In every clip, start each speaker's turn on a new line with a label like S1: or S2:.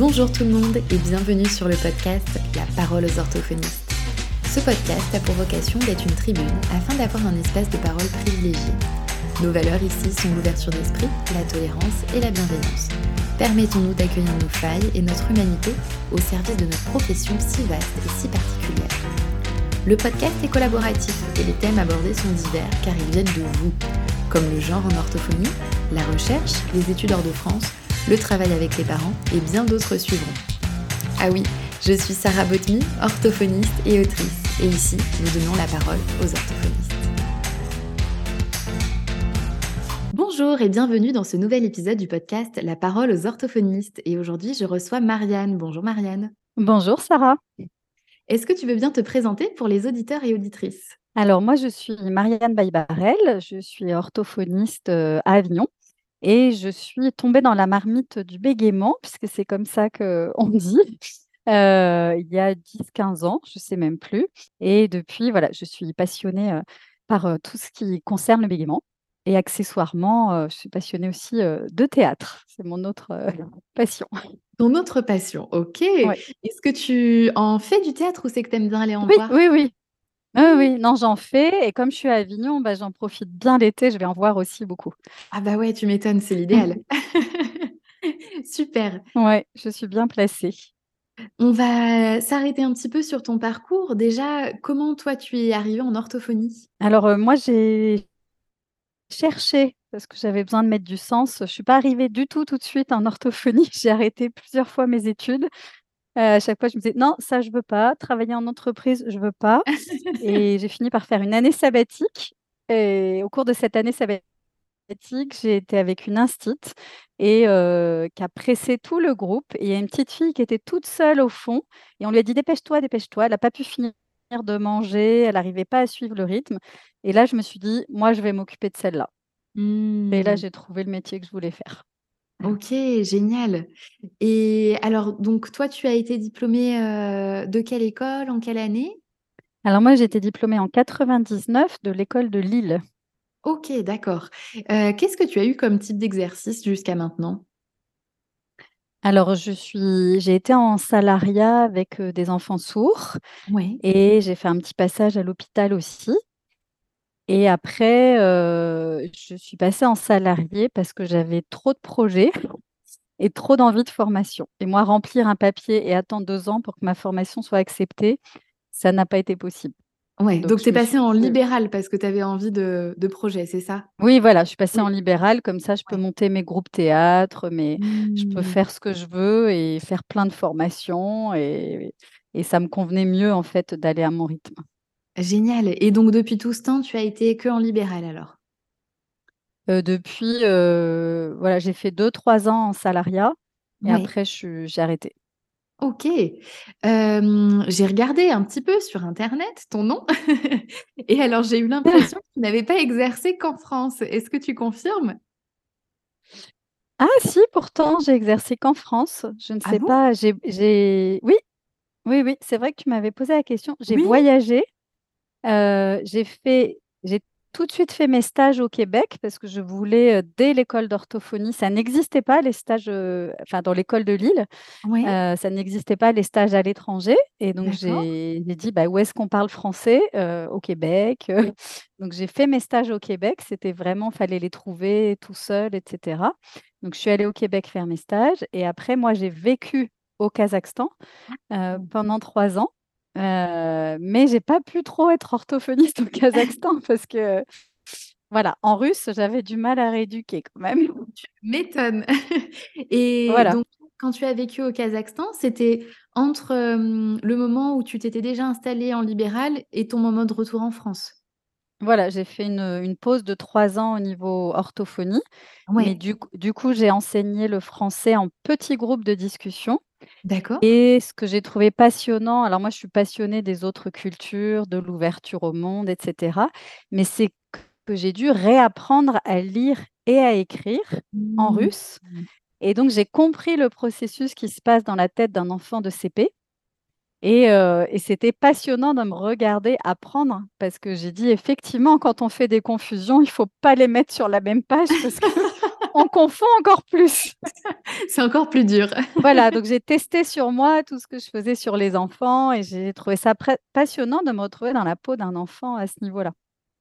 S1: Bonjour tout le monde et bienvenue sur le podcast La parole aux orthophonistes. Ce podcast a pour vocation d'être une tribune afin d'avoir un espace de parole privilégié. Nos valeurs ici sont l'ouverture d'esprit, la tolérance et la bienveillance. Permettons-nous d'accueillir nos failles et notre humanité au service de notre profession si vaste et si particulière. Le podcast est collaboratif et les thèmes abordés sont divers car ils viennent de vous, comme le genre en orthophonie, la recherche, les études hors de France, le travail avec les parents et bien d'autres suivront. Ah oui, je suis Sarah Botmy, orthophoniste et autrice, et ici, nous donnons la parole aux orthophonistes. Bonjour et bienvenue dans ce nouvel épisode du podcast La parole aux orthophonistes. Et aujourd'hui, je reçois Marianne. Bonjour Marianne.
S2: Bonjour Sarah.
S1: Est-ce que tu veux bien te présenter pour les auditeurs et auditrices?
S2: Alors moi, je suis Marianne Baybarel, je suis orthophoniste euh, à Avignon et je suis tombée dans la marmite du bégaiement, puisque c'est comme ça qu'on dit, euh, il y a 10-15 ans, je ne sais même plus. Et depuis, voilà, je suis passionnée euh, par tout ce qui concerne le bégaiement. Et accessoirement, je suis passionnée aussi de théâtre. C'est mon autre passion.
S1: Ton autre passion, ok. Est-ce que tu en fais du théâtre ou c'est que tu aimes bien aller en
S2: oui,
S1: voir?
S2: Oui, oui. Oui, oui, non, j'en fais. Et comme je suis à Avignon, bah, j'en profite bien l'été. Je vais en voir aussi beaucoup.
S1: Ah bah ouais, tu m'étonnes, c'est l'idéal. Super.
S2: Ouais, je suis bien placée.
S1: On va s'arrêter un petit peu sur ton parcours. Déjà, comment toi tu es arrivée en orthophonie?
S2: Alors moi, j'ai cherché parce que j'avais besoin de mettre du sens. Je ne suis pas arrivée du tout tout de suite en orthophonie. J'ai arrêté plusieurs fois mes études. Euh, à chaque fois, je me disais non, ça je veux pas. Travailler en entreprise, je veux pas. et j'ai fini par faire une année sabbatique. Et au cours de cette année sabbatique, j'ai été avec une instite et euh, qui a pressé tout le groupe. Et il y a une petite fille qui était toute seule au fond. Et on lui a dit dépêche-toi, dépêche-toi. Elle n'a pas pu finir de manger, elle n'arrivait pas à suivre le rythme. Et là, je me suis dit, moi, je vais m'occuper de celle-là. Et là,
S1: Mmh.
S2: j'ai trouvé le métier que je voulais faire.
S1: Ok, génial. Et alors, donc toi, tu as été diplômée euh, de quelle école, en quelle année?
S2: Alors moi, j'ai été diplômée en 99 de l'école de Lille.
S1: Ok, d'accord. Euh, Qu'est-ce que tu as eu comme type d'exercice jusqu'à maintenant?
S2: Alors, je suis, j'ai été en salariat avec euh, des enfants sourds
S1: Oui.
S2: et j'ai fait un petit passage à l'hôpital aussi. Et après, euh, je suis passée en salarié parce que j'avais trop de projets et trop d'envie de formation. Et moi, remplir un papier et attendre deux ans pour que ma formation soit acceptée, ça n'a pas été possible.
S1: Ouais,
S2: Donc,
S1: tu es passée
S2: suis
S1: en
S2: euh,
S1: libéral parce que tu avais envie de, de projet, c'est ça?
S2: Oui, voilà, je suis passée
S1: Oui.
S2: en libéral, comme ça je peux
S1: Ouais.
S2: monter mes groupes théâtre, mais je peux
S1: Mmh.
S2: faire ce que je veux et faire plein de formations et, et ça me convenait mieux en fait d'aller à mon rythme.
S1: Génial. Et donc depuis tout ce temps, tu as été que en libéral alors?
S2: Euh, depuis, euh, voilà, j'ai fait deux, trois ans en salariat et après j'ai arrêté.
S1: Ok. Euh, j'ai regardé un petit peu sur Internet ton nom et alors j'ai eu l'impression que tu n'avais pas exercé qu'en France. Est-ce que tu confirmes?
S2: Ah si, pourtant j'ai exercé qu'en France. Je ne
S1: Ah
S2: sais
S1: bon?
S2: pas, j'ai, j'ai... Oui, oui, oui, c'est vrai que tu m'avais posé la question. J'ai
S1: Oui.
S2: voyagé. Euh, j'ai fait, j'ai tout de suite fait mes stages au Québec parce que je voulais, euh, dès l'école d'orthophonie, ça n'existait pas les stages, euh, enfin dans l'école de Lille,
S1: Oui.
S2: euh, ça n'existait pas les stages à l'étranger. Et donc j'ai dit, bah, où est-ce qu'on parle français Euh, Au Québec. Donc j'ai fait mes stages au Québec. C'était vraiment, fallait les trouver tout seul, etc. Donc je suis allée au Québec faire mes stages. Et après, moi, j'ai vécu au Kazakhstan euh, pendant trois ans. Euh, mais j'ai pas pu trop être orthophoniste au Kazakhstan parce que, voilà, en russe, j'avais du mal à rééduquer quand même.
S1: M'étonne. Et
S2: Voilà,
S1: donc, quand tu as vécu au Kazakhstan, c'était entre euh, le moment où tu t'étais déjà installée en libéral et ton moment de retour en France?
S2: Voilà, j'ai fait une, une pause de trois ans au niveau orthophonie, mais du, coup- du coup, j'ai enseigné le français en petits groupes de discussion.
S1: D'accord.
S2: Et ce que j'ai trouvé passionnant, alors moi, je suis passionnée des autres cultures, de l'ouverture au monde, etc. Mais c'est que j'ai dû réapprendre à lire et à écrire en
S1: Mmh.
S2: russe. Et donc, j'ai compris le processus qui se passe dans la tête d'un enfant de CP. Et, euh, et c'était passionnant de me regarder apprendre parce que j'ai dit effectivement, quand on fait des confusions, il faut pas les mettre sur la même page parce que on confond encore plus.
S1: C'est encore plus dur.
S2: Voilà, donc j'ai testé sur moi tout ce que je faisais sur les enfants et j'ai trouvé ça passionnant de me retrouver dans la peau d'un enfant à ce niveau-là.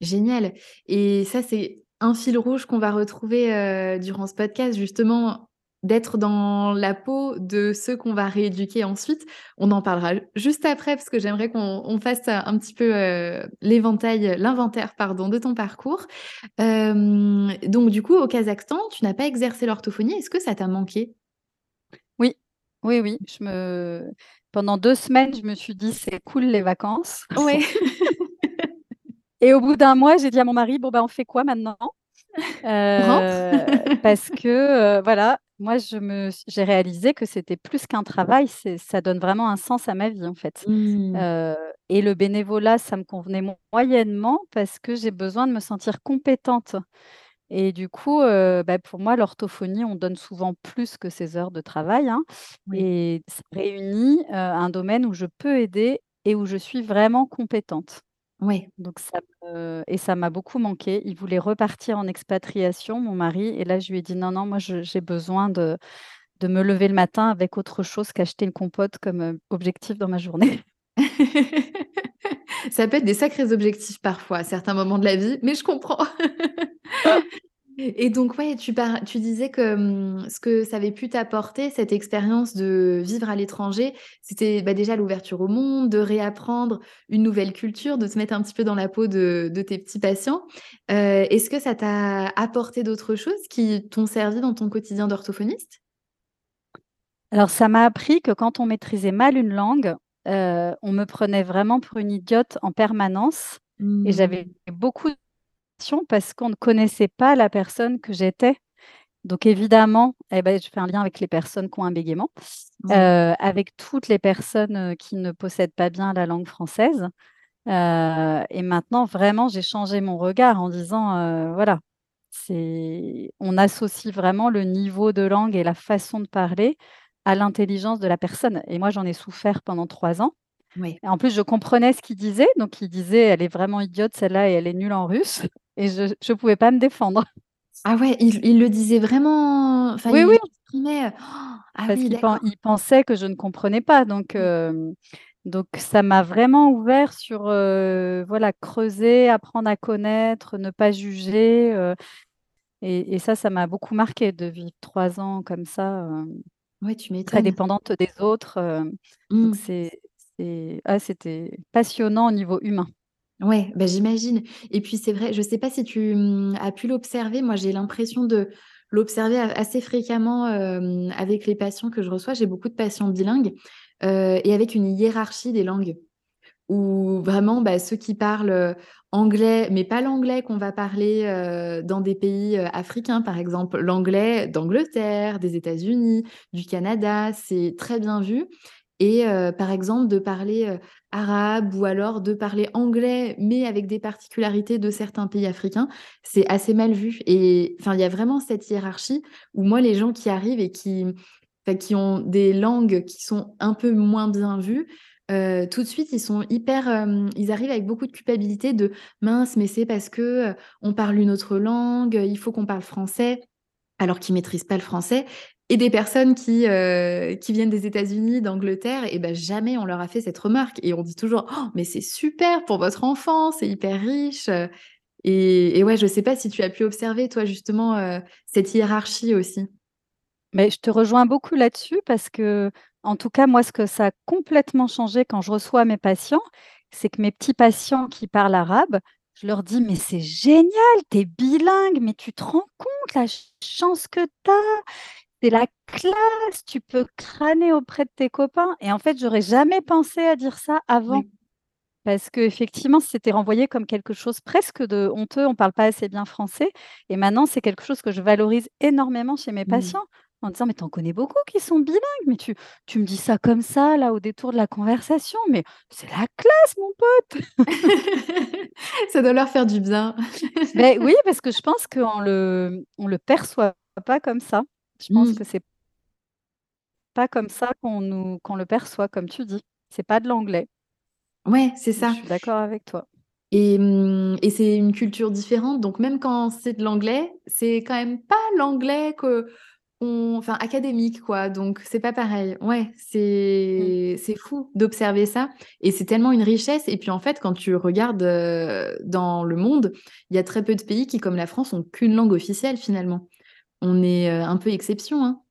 S1: Génial et ça, c'est un fil rouge qu'on va retrouver, heu, durant ce podcast, justement, d'être dans la peau de ceux qu'on va rééduquer ensuite. On en parlera juste après parce que j'aimerais qu'on on fasse un petit peu, heu, l'éventail l'inventaire, pardon, de ton parcours. Donc du coup, au Kazakhstan, tu n'as pas exercé l'orthophonie. Est-ce que ça t'a manqué?
S2: Oui, oui, oui, je me pendant 2 semaines, je me suis dit: «C'est cool les vacances».
S1: Ouais.
S2: Et au bout d'un mois, j'ai dit à mon mari: «Bon, bah, on fait quoi maintenant?» Heu, parce que, heu, voilà, moi je me j'ai réalisé que c'était plus qu'un travail, c'est ça donne vraiment un sens à ma vie, en fait.
S1: Mmh.
S2: Heu et le bénévolat, ça me convenait moyennement parce que j'ai besoin de me sentir compétente et du coup, bah, pour moi, l'orthophonie, on donne souvent plus que ses heures de travail, hein
S1: Oui.
S2: et ça réunit, un domaine où je peux aider et où je suis vraiment compétente.
S1: Ouais.
S2: Donc ça me et ça m'a beaucoup manqué. Il voulait repartir en expatriation, mon mari et là, je lui ai dit: «Non, non, moi je j'ai besoin de de me lever le matin avec autre chose qu'acheter une compote comme, heu, objectif dans ma journée».
S1: Ça peut être des sacrés objectifs parfois, à certains moments de la vie, mais je comprends. Et donc ouais, tu par tu disais que, mmh, ce que ça avait pu t'apporter, cette expérience de vivre à l'étranger, c'était, bah, déjà l'ouverture au monde, de réapprendre une nouvelle culture, de te mettre un petit peu dans la peau de de tes petits patients. Heu, est-ce que ça t'a apporté d'autres choses qui t'ont servi dans ton quotidien d'orthophoniste?
S2: Alors ça m'a appris que quand on maîtrisait mal une langue, heu, on me prenait vraiment pour une idiote en permanence et j'avais
S1: Mmh.
S2: beaucoup de questions parce qu'on ne connaissait pas la personne que j'étais. Donc évidemment, et beh, je fais un lien avec les personnes qui ont un bégaiement,
S1: Ouais.
S2: avec toutes les personnes, heu, qui ne possèdent pas bien la langue française. Heu et maintenant vraiment, j'ai changé mon regard en disant, voilà, c'est on associe vraiment le niveau de langue et la façon de parler à l'intelligence de la personne et moi, j'en ai souffert pendant 3 ans en plus, je comprenais ce qu'il disait, donc il disait: «Elle est vraiment idiote celle-là et elle est nulle en russe» et je je pouvais pas me défendre.
S1: Ah ouais, il il le disait vraiment, enfin
S2: Oui,
S1: il
S2: oui.
S1: l'exprimait, heu ah
S2: Parce
S1: oui,
S2: qu'il pensait que je ne comprenais pas donc hem, donc ça m'a vraiment ouvert sur, heu, voilà, creuser, apprendre à connaître, ne pas juger, heu et et ça, ça m'a beaucoup marqué de vivre 3 ans comme ça,
S1: Ouais, tu
S2: très
S1: m'étonnes.
S2: dépendante des autres, donc
S1: Mmh.
S2: c'est c'est ah, c'était passionnant au niveau humain.
S1: Ouais, bah, j'imagine et puis c'est vrai, je sais pas si tu, mmh, as pu l'observer, moi j'ai l'impression de l'observer assez fréquemment, avec les patients que je reçois. J'ai beaucoup de patients bilingues, et avec une hiérarchie des langues. Où vraiment, bah, ceux qui parlent, anglais, mais pas l'anglais qu'on va parler, dans des pays, africains, par exemple. L'anglais d'Angleterre, des États-Unis, du Canada, c'est très bien vu et par exemple, de parler, arabe ou alors de parler anglais, mais avec des particularités de certains pays africains, c'est assez mal vu et enfin, il y a vraiment cette hiérarchie où moi, les gens qui arrivent et qui, qui ont des langues qui sont un peu moins bien vues, tout de suite, ils sont hyper, ils arrivent avec beaucoup de culpabilité de: «Mince, mais c'est parce que, on parle une autre langue, il faut qu'on parle français», alors qu'ils maîtrisent pas le français et des personnes qui, heu, qui viennent des États-Unis, d'Angleterre et bah, jamais on leur a fait cette remarque et on dit toujours: «Oh mais c'est super pour votre enfant, c'est hyper riche», et et ouais, je sais pas si tu as pu observer toi justement, heu, cette hiérarchie aussi?
S2: Mais je te rejoins beaucoup là-dessus parce que, en tout cas, moi, ce que ça a complètement changé quand je reçois mes patients, c'est que mes petits patients qui parlent arabe, je leur dis: «Mais c'est génial, tu es bilingue, mais tu te rends compte la ch chance que tu as? C'est la classe, tu peux crâner auprès de tes copains» et en fait, j'aurais jamais pensé à dire ça avant.
S1: Oui.
S2: Parce qu'effectivement, c'était renvoyé comme quelque chose presque de honteux, on parle pas assez bien français et maintenant c'est quelque chose que je valorise énormément chez mes
S1: Mmh.
S2: patients, en disant: «Mais tu en connais beaucoup qui sont bilingues, mais tu tu me dis ça comme ça là au détour de la conversation, mais c'est la classe mon pote!»
S1: Ça doit leur faire du bien.
S2: Beh, oui, parce que je pense qu'on le on le perçoit pas comme ça. Je pense
S1: Mmh.
S2: que c'est pas comme ça qu'on nous qu'on le perçoit, comme tu dis. C'est pas de l'anglais.
S1: Ouais, c'est
S2: Je
S1: ça.
S2: suis d'accord avec toi.
S1: Mmh, et, c'est une culture différente, donc même quand c'est de l'anglais, c'est quand même pas l'anglais que enfin académique quoi, donc c'est pas pareil. Ouais,
S2: Mmh.
S1: c'est c'est fou d'observer ça et c'est tellement une richesse et puis en fait quand tu regardes, heu, dans le monde, il y a très peu de pays qui, comme la France, ont qu'une langue officielle finalement. On est, heu, un peu exception, hein.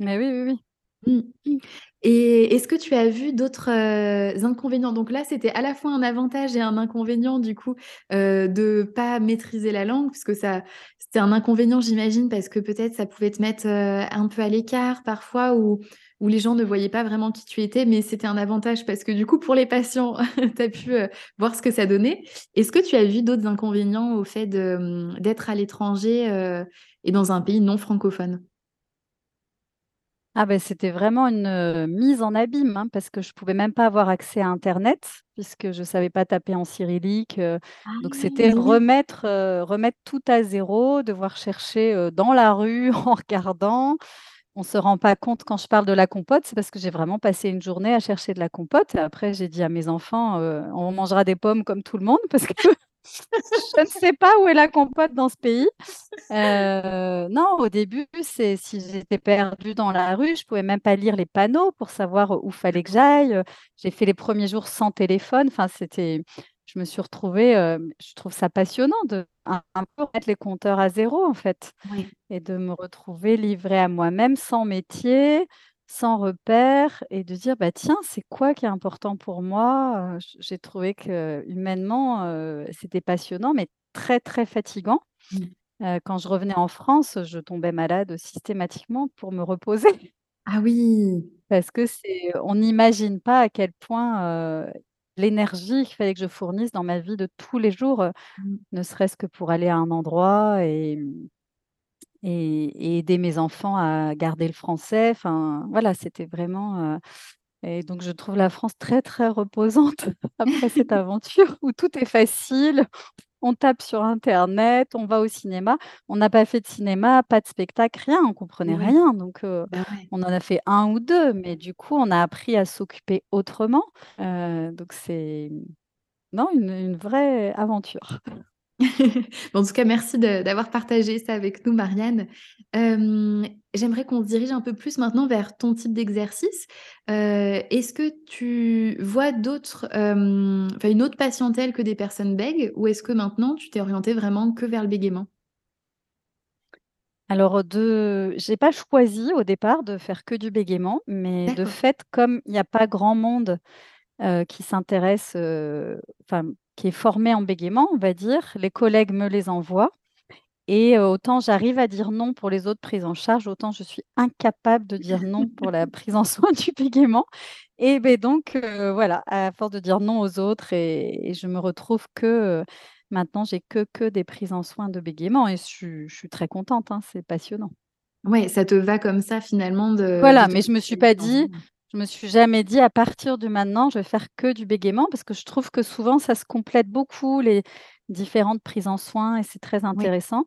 S2: Mais oui, oui,
S1: Mmh
S2: oui.
S1: et est-ce que tu as vu d'autres, heu, inconvénients? Donc là, c'était à la fois un avantage et un inconvénient du coup, heu, de pas maîtriser la langue puisque ça c'était un inconvénient j'imagine parce que peut-être ça pouvait te mettre, un peu à l'écart parfois ou ou les gens ne voyaient pas vraiment qui tu étais, mais c'était un avantage parce que du coup pour les patients, tu as pu, heu, voir ce que ça donnait. Est-ce que tu as vu d'autres inconvénients au fait mmh, d'être à l'étranger, heu et dans un pays non francophone?
S2: Ah beh, c'était vraiment une, heu, mise en abîme, hein, parce que je pouvais même pas avoir accès à internet puisque je savais pas taper en cyrillique,
S1: Ah
S2: donc c'était
S1: oui!
S2: remettre, remettre tout à 0, devoir chercher, dans la rue en regardant. On se rend pas compte quand je parle de la compote, c'est parce que j'ai vraiment passé une journée à chercher de la compote. Après j'ai dit à mes enfants, heu: «On mangera des pommes comme tout le monde parce que je ne sais pas où est la compote dans ce pays». Heu, non, au début, c'est si j'étais perdue dans la rue, je pouvais même pas lire les panneaux pour savoir où fallait que j'aille, j'ai fait les 1ers jours sans téléphone, enfin c'était je me suis retrouvée, hem, je trouve ça passionnant de un un peu remettre les compteurs à 0 en fait
S1: Oui.
S2: et de me retrouver livrée à moi-même, sans métier, sans repères et de dire: «Bah tiens, c'est quoi qui est important pour moi?» heu, j j'ai trouvé qu'humainement, heu, c'était passionnant mais très, très fatigant. Quand je revenais en France, je tombais malade systématiquement pour me reposer.
S1: Ah oui!
S2: Parce que c'est on n'imagine pas à quel point, l'énergie qu'il fallait que je fournisse dans ma vie de tous les jours, heu,
S1: Mmh.
S2: ne serait-ce que pour aller à un endroit et mmh et et aider mes enfants à garder le français, enfin voilà, c'était vraiment, heu et donc je trouve la France très, très reposante après cette aventure où tout est facile. On tape sur internet, on va au cinéma. On n'a pas fait de cinéma, pas de spectacle, rien, on comprenait rien donc heu,
S1: Bah ouais.
S2: on en a fait 1 ou 2 mais du coup, on a appris à s'occuper autrement, heu, donc c'est non, une une vraie aventure.
S1: En tout cas, merci d'avoir partagé ça avec nous, Marianne. Hem, j'aimerais qu'on se dirige un peu plus maintenant vers ton type d'exercice. Heu, est-ce que tu vois d'autres, enfin une autre patientèle que des personnes bègues ou est-ce que maintenant tu t'es orientée vraiment que vers le bégaiement?
S2: Alors, de j'ai pas choisi au départ de faire que du bégaiement, mais de fait, comme il y a pas grand monde, qui s'intéresse, enfin qui est formé en bégaiement, on va dire, les collègues me les envoient. Et heu, autant j'arrive à dire non pour les autres prises en charge, autant je suis incapable de dire non pour la prise en soin du bégaiement. Et beh, donc heu, voilà, à force de dire non aux autres et et je me retrouve que, heu, maintenant j'ai que que des prises en soin de bégaiement et je suis je suis très contente, hein, c'est passionnant.
S1: Ouais, ça te va comme ça finalement de
S2: Voilà, mais je me suis pas dit je me suis jamais dit: «À partir de maintenant, je vais faire que du bégaiement», parce que je trouve que souvent ça se complète beaucoup les différentes prises en soin et c'est très
S1: Oui.
S2: intéressant.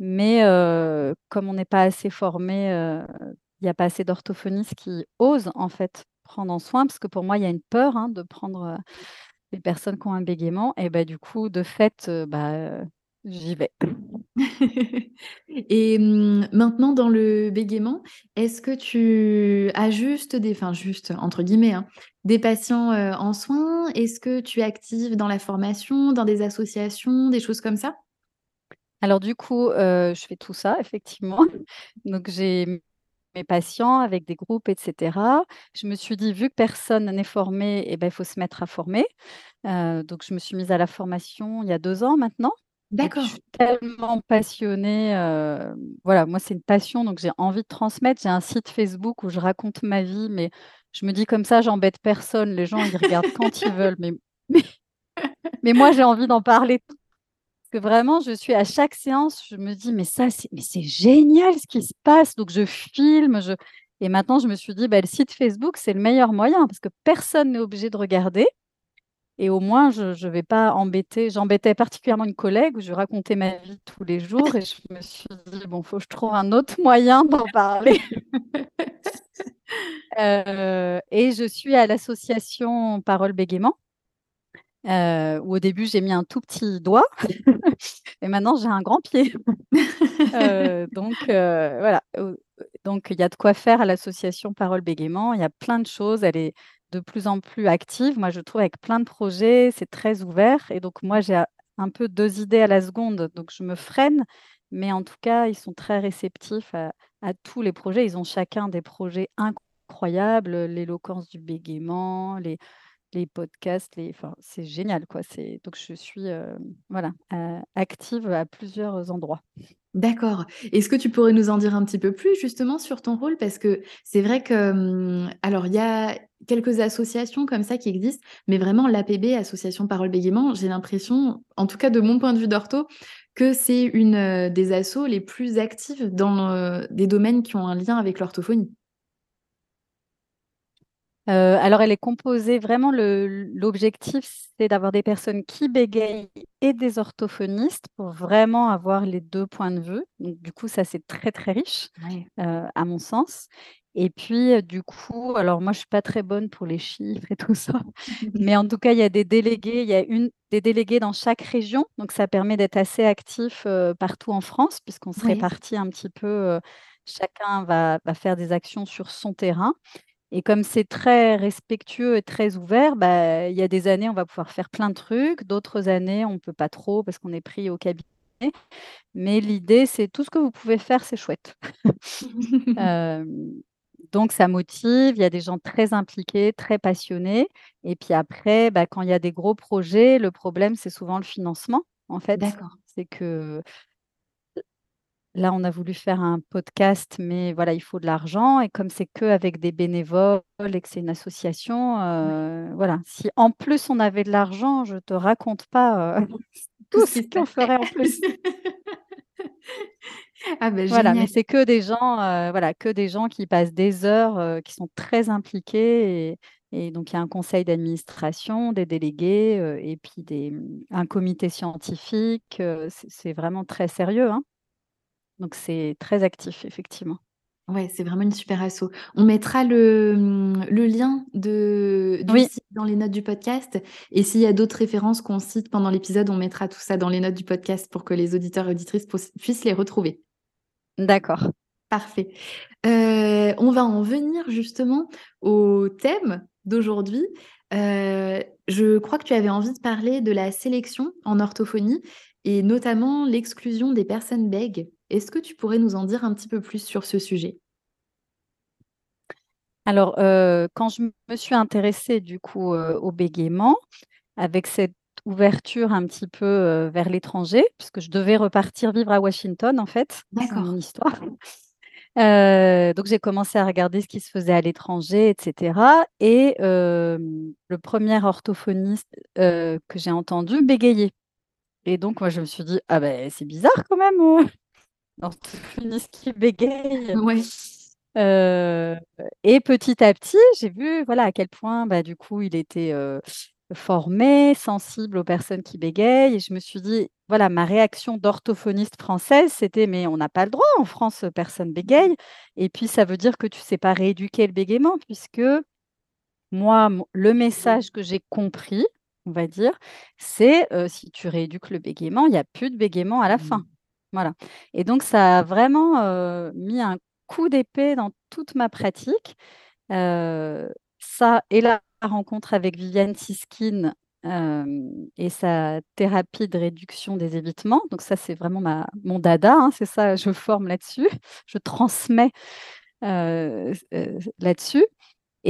S2: Mais heu, comme on n'est pas assez formé, heu, il y a pas assez d'orthophonistes qui osent en fait prendre en soin, parce que pour moi il y a une peur, hein, de prendre, heu, les personnes qui ont un bégaiement et bah, du coup de fait, bah, j'y vais.
S1: Et mmh, maintenant dans le bégaiement, est-ce que tu as juste des enfin «juste» entre guillemets, hein, des patients, heu, en soins? Est-ce que tu es active dans la formation, dans des associations, des choses comme ça?
S2: Alors du coup, heu, je fais tout ça effectivement. Donc j'ai mes patients avec des groupes et cetera. Je me suis dit: «Vu que personne n'est formé et bah, il faut se mettre à former». Heu, donc je me suis mise à la formation il y a 2 ans maintenant puis je
S1: D'accord.
S2: suis tellement passionnée, heu, voilà, moi c'est une passion donc j'ai envie de transmettre. J'ai un site Facebook où je raconte ma vie, mais je me dis: «Comme ça j'embête personne, les gens ils regardent quand ils veulent». Mais mais mais moi j'ai envie d'en parler. Parce que vraiment je suis à chaque séance, je me dis: «Mais ça c'est mais c'est génial ce qui se passe!» donc je filme, je et maintenant je me suis dit: «Bah, le site Facebook c'est le meilleur moyen parce que personne n'est obligé de regarder et au moins je je vais pas embêter» j'embêtais particulièrement une collègue où je racontais ma vie tous les jours et je me suis dit: «Bon, faut que je trouve un autre moyen d'en parler». Heu et je suis à l'association Parole Bégaiement Euh, où au début, j'ai mis un tout petit doigt et maintenant, j'ai un grand pied. Euh, donc, euh, voilà. Donc, il y a de quoi faire à l'association Parole Bégaiement. Il y a plein de choses. Elle est de plus en plus active. Moi, je trouve avec plein de projets, c'est très ouvert. Et donc, moi, j'ai un peu deux idées à la seconde. Donc, je me freine. Mais en tout cas, ils sont très réceptifs à, à tous les projets. Ils ont chacun des projets incroyables. L'éloquence du bégaiement, les les podcasts, les c'est génial, quoi. Donc je suis, voilà, active à plusieurs endroits.
S1: D'accord. Est-ce que tu pourrais nous en dire un petit peu plus justement sur ton rôle? Parce que c'est vrai que, mmh, alors il y a quelques associations comme ça qui existent, mais vraiment l'APB, Association Parole Bégaiement, j'ai l'impression, en tout cas de mon point de vue d'ortho, que c'est une, des assos les plus actives dans, des domaines qui ont un lien avec l'orthophonie.
S2: Euh, alors, elle est composée vraiment, l'objectif, c'est d'avoir des personnes qui bégayent et des orthophonistes pour vraiment avoir les deux points de vue. Donc, du coup, ça, c'est très, très riche, euh, à mon sens. Et puis, euh, du coup, alors moi, je ne suis pas très bonne pour les chiffres et tout ça, mais en tout cas, il y a des délégués, il y a une, des délégués dans chaque région. Donc, ça permet d'être assez actif partout en France, puisqu'on se répartit un petit peu, chacun va, va faire des actions sur son terrain. Et comme c'est très respectueux et très ouvert, bah, il y a des années, on va pouvoir faire plein de trucs, d'autres années, on ne peut pas trop parce qu'on est pris au cabinet. Mais l'idée, c'est tout ce que vous pouvez faire, c'est chouette. donc ça motive, il y a des gens très impliqués, très passionnés. Et puis après, bah, quand il y a des gros projets, le problème, c'est souvent le financement, en fait.
S1: D'accord.
S2: C'est que Là, on a voulu faire un podcast, mais voilà, il faut de l'argent. Et comme c'est qu'avec des bénévoles et que c'est une association, euh, voilà. Si en plus on avait de l'argent, je ne te raconte pas euh, tout ce qu'on ferait en plus.
S1: ah ben,
S2: voilà, mais c'est que des gens, euh, voilà, que des gens qui passent des heures, qui sont très impliqués. Et, et donc, il y a un conseil d'administration, des délégués, et puis des, un comité scientifique. c'est vraiment très sérieux. Hein. Donc c'est très actif, effectivement.
S1: Ouais, c'est vraiment une super asso. On mettra le, mmh, le lien de, du site dans les notes du podcast. Et s'il y a d'autres références qu'on cite pendant l'épisode, on mettra tout ça dans les notes du podcast pour que les auditeurs et auditrices puissent les retrouver.
S2: D'accord.
S1: Parfait. Euh, on va en venir justement au thème d'aujourd'hui. Euh, je crois que tu avais envie de parler de la sélection en orthophonie et notamment l'exclusion des personnes bègues. Est-ce que tu pourrais nous en dire un petit peu plus sur ce sujet?
S2: Alors, euh, quand je me suis intéressée du coup euh, au bégaiement, avec cette ouverture un petit peu euh, vers l'étranger, puisque je devais repartir vivre à Washington en fait, c'est mon histoire. donc j'ai commencé à regarder ce qui se faisait à l'étranger, etc. Et le premier orthophoniste que j'ai entendu bégayait. Et donc moi je me suis dit ah ben c'est bizarre quand même orthophoniste qui bégaye.
S1: Ouais.
S2: Euh, et petit à petit, j'ai vu voilà, à quel point bah, du coup il était euh, formé, sensible aux personnes qui bégayent. Et je me suis dit, voilà, ma réaction d'orthophoniste française, c'était mais on n'a pas le droit en France, personne bégaye. Et puis ça veut dire que tu ne sais pas rééduquer le bégaiement, puisque moi, le message que j'ai compris, on va dire, c'est euh, si tu rééduques le bégaiement, il n'y a plus de bégaiement à la fin. Voilà et donc ça a vraiment, mis un coup d'épée dans toute ma pratique. ça et la rencontre avec Viviane Siskine, et sa thérapie de réduction des évitements. Donc ça, c'est vraiment mon dada, hein, c'est ça, je forme là-dessus, je transmets, là-dessus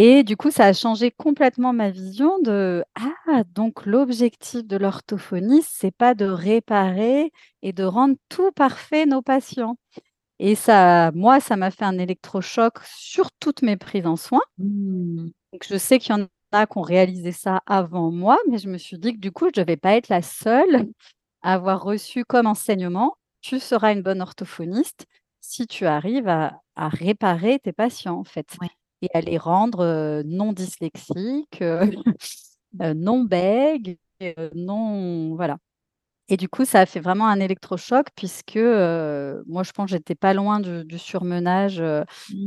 S2: et du coup, ça a changé complètement ma vision de ah donc l'objectif de l'orthophonie, c'est pas de réparer et de rendre tout parfait nos patients. Et ça, moi, ça m'a fait un électrochoc sur toutes mes prises en soins. Mmh. Donc je sais qu'il y en a qui ont réalisé ça avant moi, mais je me suis dit que du coup, je ne devais pas être la seule à avoir reçu comme enseignement, tu seras une bonne orthophoniste si tu arrives à, réparer tes patients, en fait et à les rendre non dyslexiques, non bègues, non. Voilà. Et du coup, ça a fait vraiment un électrochoc puisque moi, je pense que j'étais pas loin du, surmenage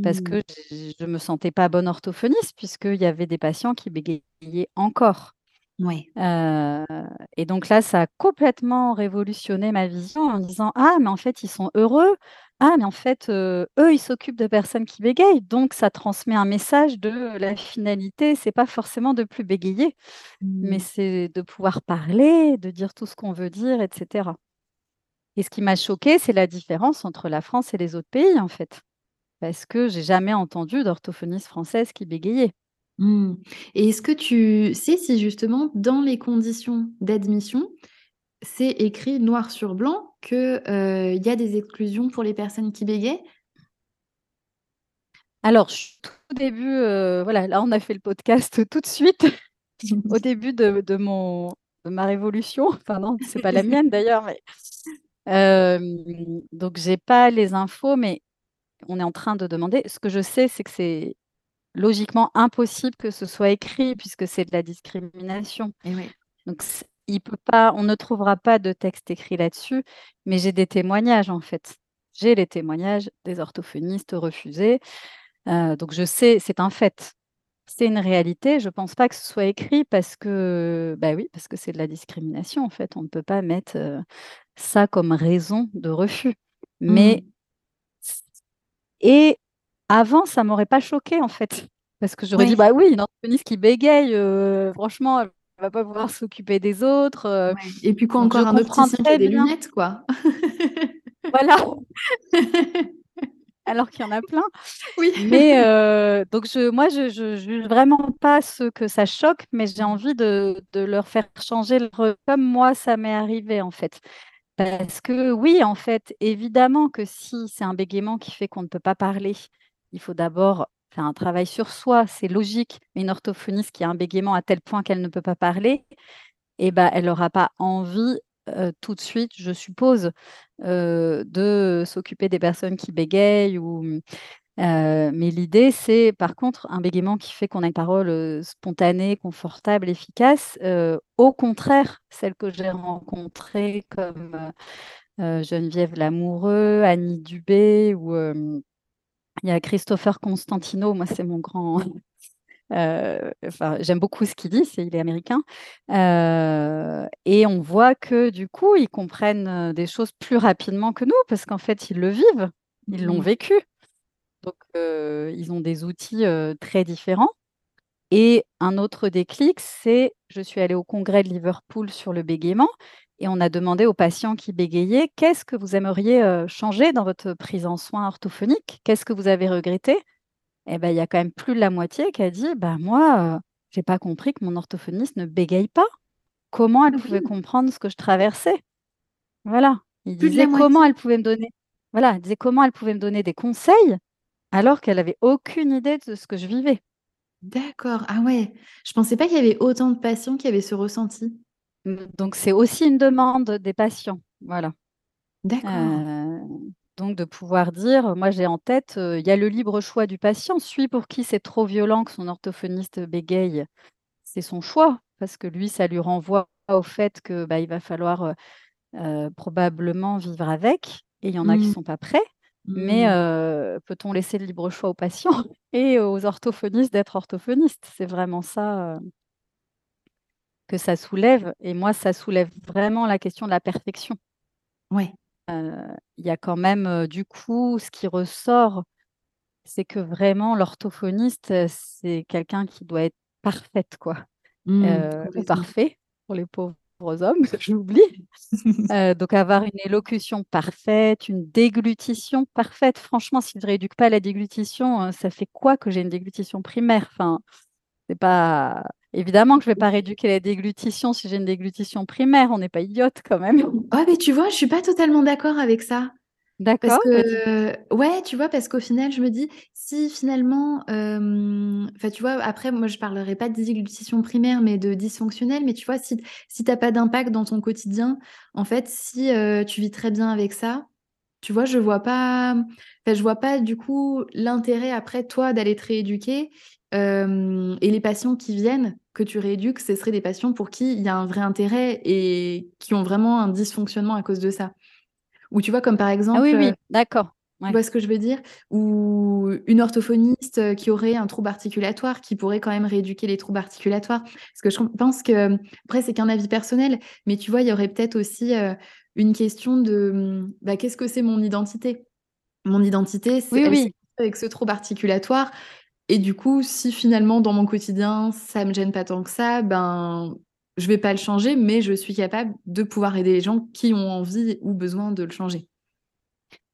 S2: parce que mmh. je ne me sentais pas bonne orthophoniste puisqu'il y avait des patients qui bégayaient encore.
S1: Ouais.
S2: et donc là, ça a complètement révolutionné ma vision en me disant: «Ah mais en fait, ils sont heureux. Ah mais en fait, eux, ils s'occupent de personnes qui bégayent, donc ça transmet un message de la finalité, c'est pas forcément de plus bégayer, mais
S1: Mmh.
S2: c'est de pouvoir parler, de dire tout ce qu'on veut dire et cetera». Et ce qui m'a choquée, c'est la différence entre la France et les autres pays, en fait. Parce que j'ai jamais entendu d'orthophoniste française qui bégayait.
S1: Mmh. Et est-ce que tu sais si justement dans les conditions d'admission, c'est écrit noir sur blanc que, heu, il y a des exclusions pour les personnes qui bégayent?
S2: Alors, je suis tout au début, heu, voilà, là, on a fait le podcast tout de suite, au début de de mon de ma révolution. Enfin non, c'est pas la mienne d'ailleurs, mais hem, donc j'ai pas les infos, mais on est en train de demander. Ce que je sais, c'est que c'est logiquement impossible que ce soit écrit puisque c'est de la discrimination.
S1: Et.
S2: Donc il peut pas on ne trouvera pas de texte écrit là-dessus, mais j'ai des témoignages, en fait. J'ai les témoignages des orthophonistes refusés, heu, donc je sais, c'est un fait. C'est une réalité, je pense pas que ce soit écrit parce que, bah, oui, parce que c'est de la discrimination, en fait. On ne peut pas mettre, heu, ça comme raison de refus. Mais
S1: Mmh.
S2: c et avant, ça m'aurait pas choquée, en fait, parce que j'aurais dit. «Bah oui, une orthophoniste qui bégaye, heu, franchement, elle va pas pouvoir s'occuper des autres»,
S1: Ouais. Et puis quoi
S2: je
S1: encore? Un opticien qui a des
S2: bien.
S1: lunettes, quoi.
S2: Voilà. Alors qu'il y en a plein.
S1: Oui.
S2: Mais heu, donc je moi, je je juge vraiment pas ceux que ça choque, mais j'ai envie de de leur faire changer leur comme moi ça m'est arrivé, en fait. Parce que oui, en fait, évidemment que si c'est un bégaiement qui fait qu'on ne peut pas parler, il faut d'abord faire un travail sur soi, c'est logique. Mais une orthophoniste qui a un bégaiement à tel point qu'elle ne peut pas parler et bah, elle aura pas envie, heu, tout de suite, je suppose, heu, de s'occuper des personnes qui bégayent heu, mais l'idée, c'est par contre un bégaiement qui fait qu'on a une parole, spontanée, confortable, efficace, au contraire, celles que j'ai rencontrées comme, Geneviève Lamoureux, Annie Dubé ou il y a Christopher Constantino, moi c'est mon grand heu, enfin, j'aime beaucoup ce qu'il dit, c'est il est américain, heu et on voit que du coup, ils comprennent, heu, des choses plus rapidement que nous parce qu'en fait, ils le vivent, ils l'ont
S1: Mmh.
S2: vécu. Donc ils ont des outils, très différents et un autre déclic, c'est je suis allée au congrès de Liverpool sur le bégaiement et on a demandé aux patients qui bégayaient: «Qu'est-ce que vous aimeriez, heu, changer dans votre prise en soins orthophonique? Qu'est-ce que vous avez regretté?» et bah, il y a quand même plus de la moitié qui a dit: «Bah, moi, heu, j'ai pas compris que mon orthophoniste ne bégaye pas. Comment elle
S1: Ah
S2: pouvait comprendre ce que je traversais?» voilà, il
S1: Plus
S2: disait comment elle pouvait me donner voilà, il disait comment elle pouvait me donner des conseils alors qu'elle avait aucune idée de ce que je vivais.
S1: D'accord. Ah ouais, je pensais pas qu'il y avait autant de patients qui avaient ce ressenti.
S2: Donc c'est aussi une demande des patients, voilà.
S1: D'accord.
S2: Heu, donc de pouvoir dire, moi j'ai en tête, heu, il y a le libre choix du patient, celui pour qui c'est trop violent que son orthophoniste bégaye, c'est son choix parce que lui, ça lui renvoie au fait que, bah, il va falloir, heu, probablement vivre avec et il y en a qui
S1: Mmh.
S2: sont pas prêts. Mais
S1: Mmh.
S2: peut-on laisser le libre choix aux patients et aux orthophonistes d'être orthophonistes? C'est vraiment ça, que ça soulève et moi, ça soulève vraiment la question de la perfection.
S1: Ouais.
S2: Heu, il y a quand même, heu, du coup, ce qui ressort, c'est que vraiment l'orthophoniste, heu, c'est quelqu'un qui doit être parfaite, quoi,
S1: Mmh.
S2: ou parfait pour les pauvres hommes, j'oublie. Donc avoir une élocution parfaite, une déglutition parfaite. Franchement, si je rééduque pas la déglutition, ça fait quoi que j'ai une déglutition primaire? Enfin, c'est pas évidemment que je vais pas rééduquer la déglutition si j'ai une déglutition primaire, on n'est pas idiotes quand même.
S1: Ouais, mais tu vois, je suis pas totalement d'accord avec ça. Parce
S2: D'accord,
S1: que ouais, tu vois, parce qu'au final, je me dis, si finalement, hem, enfin, tu vois, après moi, je parlerai pas de déglutition primaire, mais de dysfonctionnelle, mais tu vois, si si tu as pas d'impact dans ton quotidien, en fait, si, heu, tu vis très bien avec ça, tu vois, je vois pas, enfin, je vois pas du coup l'intérêt après toi d'aller te rééduquer, hem et les patients qui viennent, que tu rééduques, ce seraient des patients pour qui il y a un vrai intérêt et qui ont vraiment un dysfonctionnement à cause de ça. Ou tu vois, comme par
S2: Ah oui,
S1: exemple,
S2: oui, d'accord.
S1: Tu vois ce que je veux dire? Ou une orthophoniste qui aurait un trouble articulatoire, qui pourrait quand même rééduquer les troubles articulatoires. Parce que je pense que, après, c'est qu'un avis personnel, mais tu vois, il y aurait peut-être aussi une question de bah, qu'est-ce que c'est mon identité? Mon identité, c'est
S2: oui,
S1: avec ce trouble articulatoire. Et du coup, si finalement dans mon quotidien, ça me gêne pas tant que ça, ben je vais pas le changer, mais je suis capable de pouvoir aider les gens qui ont envie ou besoin de le changer.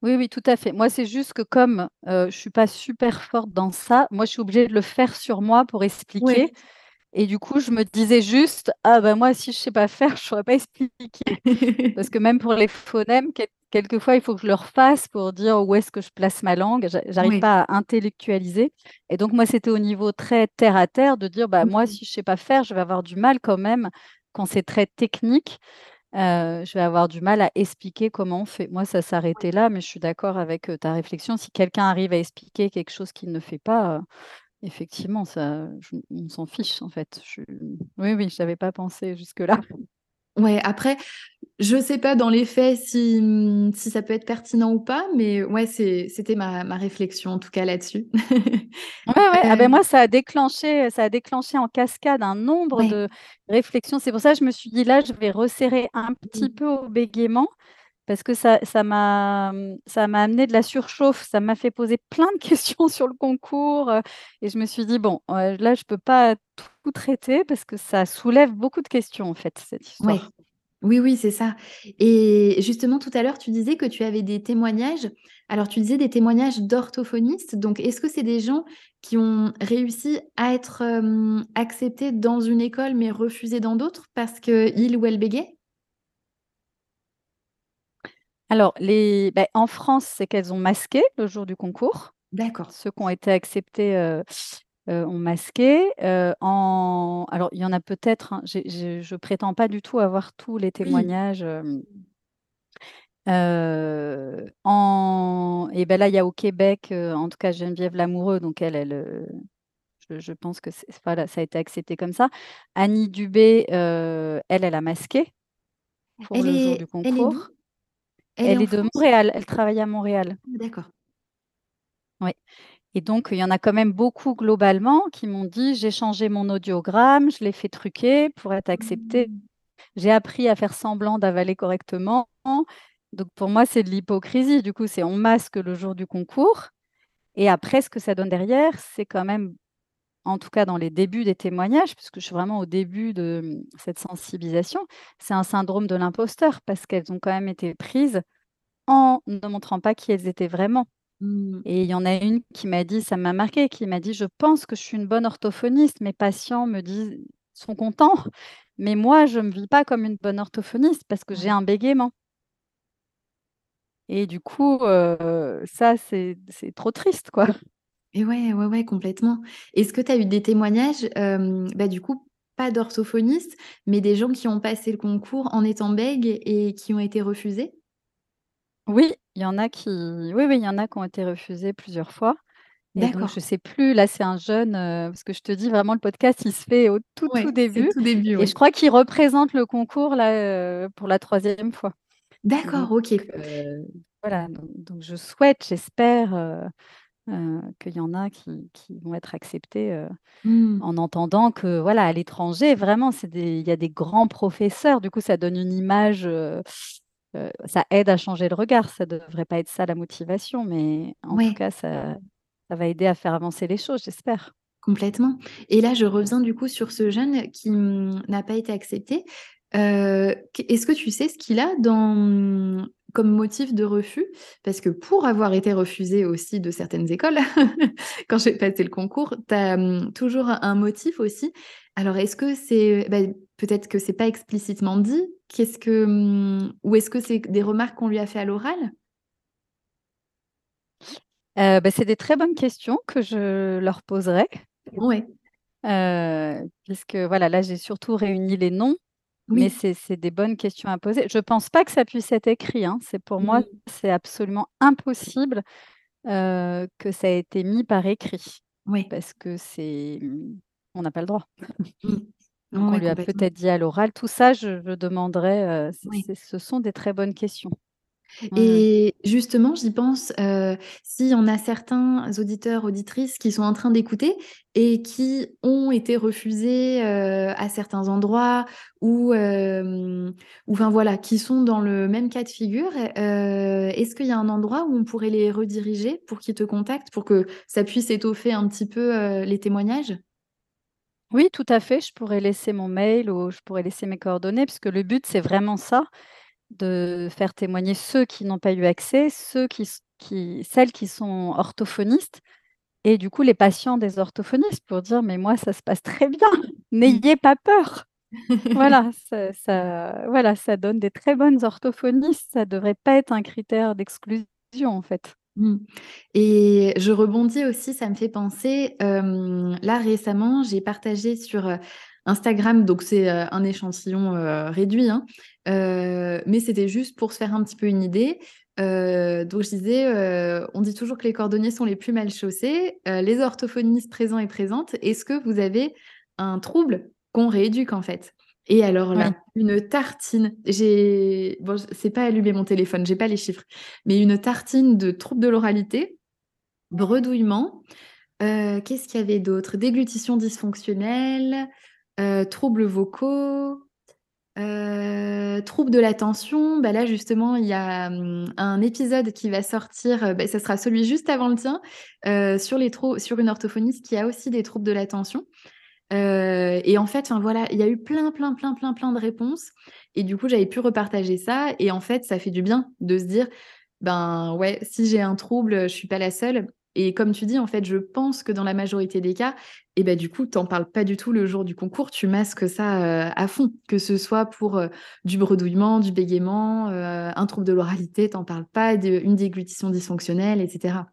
S2: Oui, oui, tout à fait. Moi, c'est juste que comme, je je suis pas super forte dans ça, moi, je suis obligée de le faire sur moi pour expliquer et du coup, je me disais juste: «Ah bah, moi, si je sais pas faire, je saurais pas expliquer». Parce que même pour les phonèmes, quelquefois, il faut que je le refasse pour dire où est-ce que je place ma langue. j'arrive pas à intellectualiser et donc moi, c'était au niveau très terre à terre de dire: «Bah, moi, si je sais pas faire, je vais avoir du mal quand même quand c'est très technique». je vais avoir du mal à expliquer comment on fait. Moi, ça s'arrêtait là, mais je suis d'accord avec, ta réflexion. Si quelqu'un arrive à expliquer quelque chose qu'il ne fait pas, effectivement, ça on s'en fiche, en fait. Je oui, oui, je pas pensé jusque-là.
S1: Ouais, après, je sais pas dans les faits si, mmh, si ça peut être pertinent ou pas, mais ouais, c'était ma ma réflexion, en tout cas, là-dessus.
S2: Ouais, ouais, ah ben moi, ça a déclenché ça a déclenché en cascade un nombre de réflexions. C'est pour ça que je me suis dit: «Là, je vais resserrer un petit
S1: Mmh.
S2: peu au bégaiement» parce que ça ça m'a, ça m'a amené de la surchauffe. Ça m'a fait poser plein de questions sur le concours, heu et je me suis dit: «Bon, heu, là, je peux pas tout traiter parce que ça soulève beaucoup de questions, en fait, cette
S1: Ouais.
S2: histoire».
S1: Oui, oui, c'est ça et justement, tout à l'heure, tu disais que tu avais des témoignages. Alors, tu disais des témoignages d'orthophonistes, donc est-ce que c'est des gens qui ont réussi à être, acceptés dans une école, mais refusés dans d'autres parce qu'ils ou elles bégaient?
S2: Alors les beh, en France, c'est qu'elles ont masqué le jour du concours.
S1: D'accord.
S2: Ceux qui ont été acceptés, heu heu, ont masqué. En alors il y en a peut-être, hein, je je prétends pas du tout avoir tous les témoignages, en et ben là, il y a au Québec, en tout cas Geneviève Lamoureux, donc elle elle, je je pense que voilà, ça a été accepté comme ça. Annie Dubé, elle, elle a masqué pour
S1: Elle
S2: le jour du concours.
S1: Elle est
S2: Elle est de? Montréal, elle travaille à Montréal.
S1: D'accord.
S2: Oui et donc il y en a quand même beaucoup globalement qui m'ont dit: «J'ai changé mon audiogramme, je l'ai fait truquer pour être acceptée.
S1: Mmh.
S2: J'ai appris à faire semblant d'avaler correctement». Donc pour moi, c'est de l'hypocrisie. Du coup, c'est on masque le jour du concours et après ce que ça donne derrière, c'est quand même, en tout cas dans les débuts des témoignages, puisque je suis vraiment au début de, mmh, cette sensibilisation, c'est un syndrome de l'imposteur parce qu'elles ont quand même été prises en ne montrant pas qui elles étaient vraiment.
S1: Mmh.
S2: Et il y en a une qui m'a dit, ça m'a marqué, qui m'a dit: «Je pense que je suis une bonne orthophoniste. Mes patients me disent sont contents, mais moi, je me vis pas comme une bonne orthophoniste parce que j'ai un bégaiement». Et du coup, ça, c'est trop triste, quoi.
S1: Et ouais, ouais, ouais, complètement. Est-ce que tu as eu des témoignages, bah, du coup, pas d'orthophonistes, mais des gens qui ont passé le concours en étant bègues et qui ont été refusés?
S2: Oui, il y en a qui oui, oui, il y en a qui ont été refusés plusieurs fois
S1: D'accord.
S2: je sais plus, là, c'est un jeune, parce que je te dis vraiment le podcast, il se fait au tout,
S1: Ouais,
S2: début
S1: tout début,
S2: et je crois qu'il représente le concours là, pour la troisième fois.
S1: D'accord, OK.
S2: heu, voilà, donc donc je souhaite, j'espère, heu, qu'il y en a qui qui vont être acceptés, heu,
S1: Mmh.
S2: en entendant que, voilà, à l'étranger, vraiment, c'est il y a des grands professeurs. Du coup, ça donne une image, heu, ça aide à changer le regard. Ça devrait pas être ça la motivation, mais en tout cas, ça ça va aider à faire avancer les choses, j'espère.
S1: Complètement et là, je reviens du coup sur ce jeune qui, mmh, n'a pas été accepté. Est-ce que tu sais ce qu'il a dans, comme motif de refus? Parce que pour avoir été refusé aussi de certaines écoles, quand j'ai passé le concours, tu as, mmh, toujours un motif aussi. Alors est-ce que c'est bah, peut-être que c'est pas explicitement dit? Qu'est-ce que, mmh ou est-ce que c'est des remarques qu'on lui a fait à l'oral?
S2: Heu, bah, c'est des très bonnes questions que je leur poserai,
S1: Ouais,
S2: heu, puisque voilà, là, j'ai surtout réuni les noms Mais
S1: oui.
S2: c'est c'est des bonnes questions à poser. Je pense pas que ça puisse être écrit, hein. C'est pour moi, c'est absolument impossible, que ça ait été mis par écrit
S1: Ouais.
S2: parce que c'est, mmh, on n'a pas le droit.
S1: Mmh.
S2: Donc on lui a peut-être dit à l'oral. Tout ça, je je demanderai, heu, c'est
S1: Ouais.
S2: c'est ce sont des très bonnes questions. Oui.
S1: Et justement, j'y pense, heu, si on a certains auditeurs, auditrices qui sont en train d'écouter et qui ont été refusés, à certains endroits ou ou enfin voilà, qui sont dans le même cas de figure, est-ce qu'il y a un endroit où on pourrait les rediriger pour qu'ils te contactent, pour que ça puisse étoffer un petit peu, les témoignages?
S2: Oui, tout à fait, je pourrais laisser mon mail ou je pourrais laisser mes coordonnées puisque le but, c'est vraiment ça, de faire témoigner ceux qui n'ont pas eu accès, ceux qui celles qui sont orthophonistes et du coup les patients des orthophonistes pour dire: «Mais moi ça se passe très bien,
S1: Mmh.
S2: n'ayez pas peur!» voilà, ça ça voilà, ça donne des très bonnes orthophonistes, ça devrait pas être un critère d'exclusion, en fait.
S1: Mmh et je rebondis aussi, ça me fait penser, là récemment, j'ai partagé sur, heu, Instagram, donc c'est, heu, un échantillon, heu, réduit, hein, heu, mais c'était juste pour se faire un petit peu une idée, donc je disais, «On dit toujours que les cordonniers sont les plus mal chaussés, les orthophonistes présents et présentes, est-ce que vous avez un trouble qu'on rééduque, en fait?» et alors
S2: Oui.
S1: là, une tartine, j'ai bon, c'est pas allumé mon téléphone, j'ai pas les chiffres, mais une tartine de troubles de l'oralité, bredouillement, qu'est-ce qu'il y avait d'autre? Déglutition dysfonctionnelle, heu, troubles vocaux, heu, troubles de l'attention. Bah, là, justement, il y a, mmh, un épisode qui va sortir, heu, bah, ça sera celui juste avant le tien, sur les sur une orthophoniste qui a aussi des troubles de l'attention, et en fait, voilà, il y a eu plein, plein, plein, plein, plein de réponses. Et du coup, j'avais pu repartager ça. Et en fait, ça fait du bien de se dire: «Ben, ouais, si j'ai un trouble, je suis pas la seule» et comme tu dis, en fait, je pense que dans la majorité des cas et bah, du coup, tu en parles pas du tout le jour du concours, tu masques ça, heu, à fond, que ce soit pour, heu, du bredouillement, du bégaiement, heu, un trouble de l'oralité, tu en parles pas, de une déglutition dysfonctionnelle et cetera.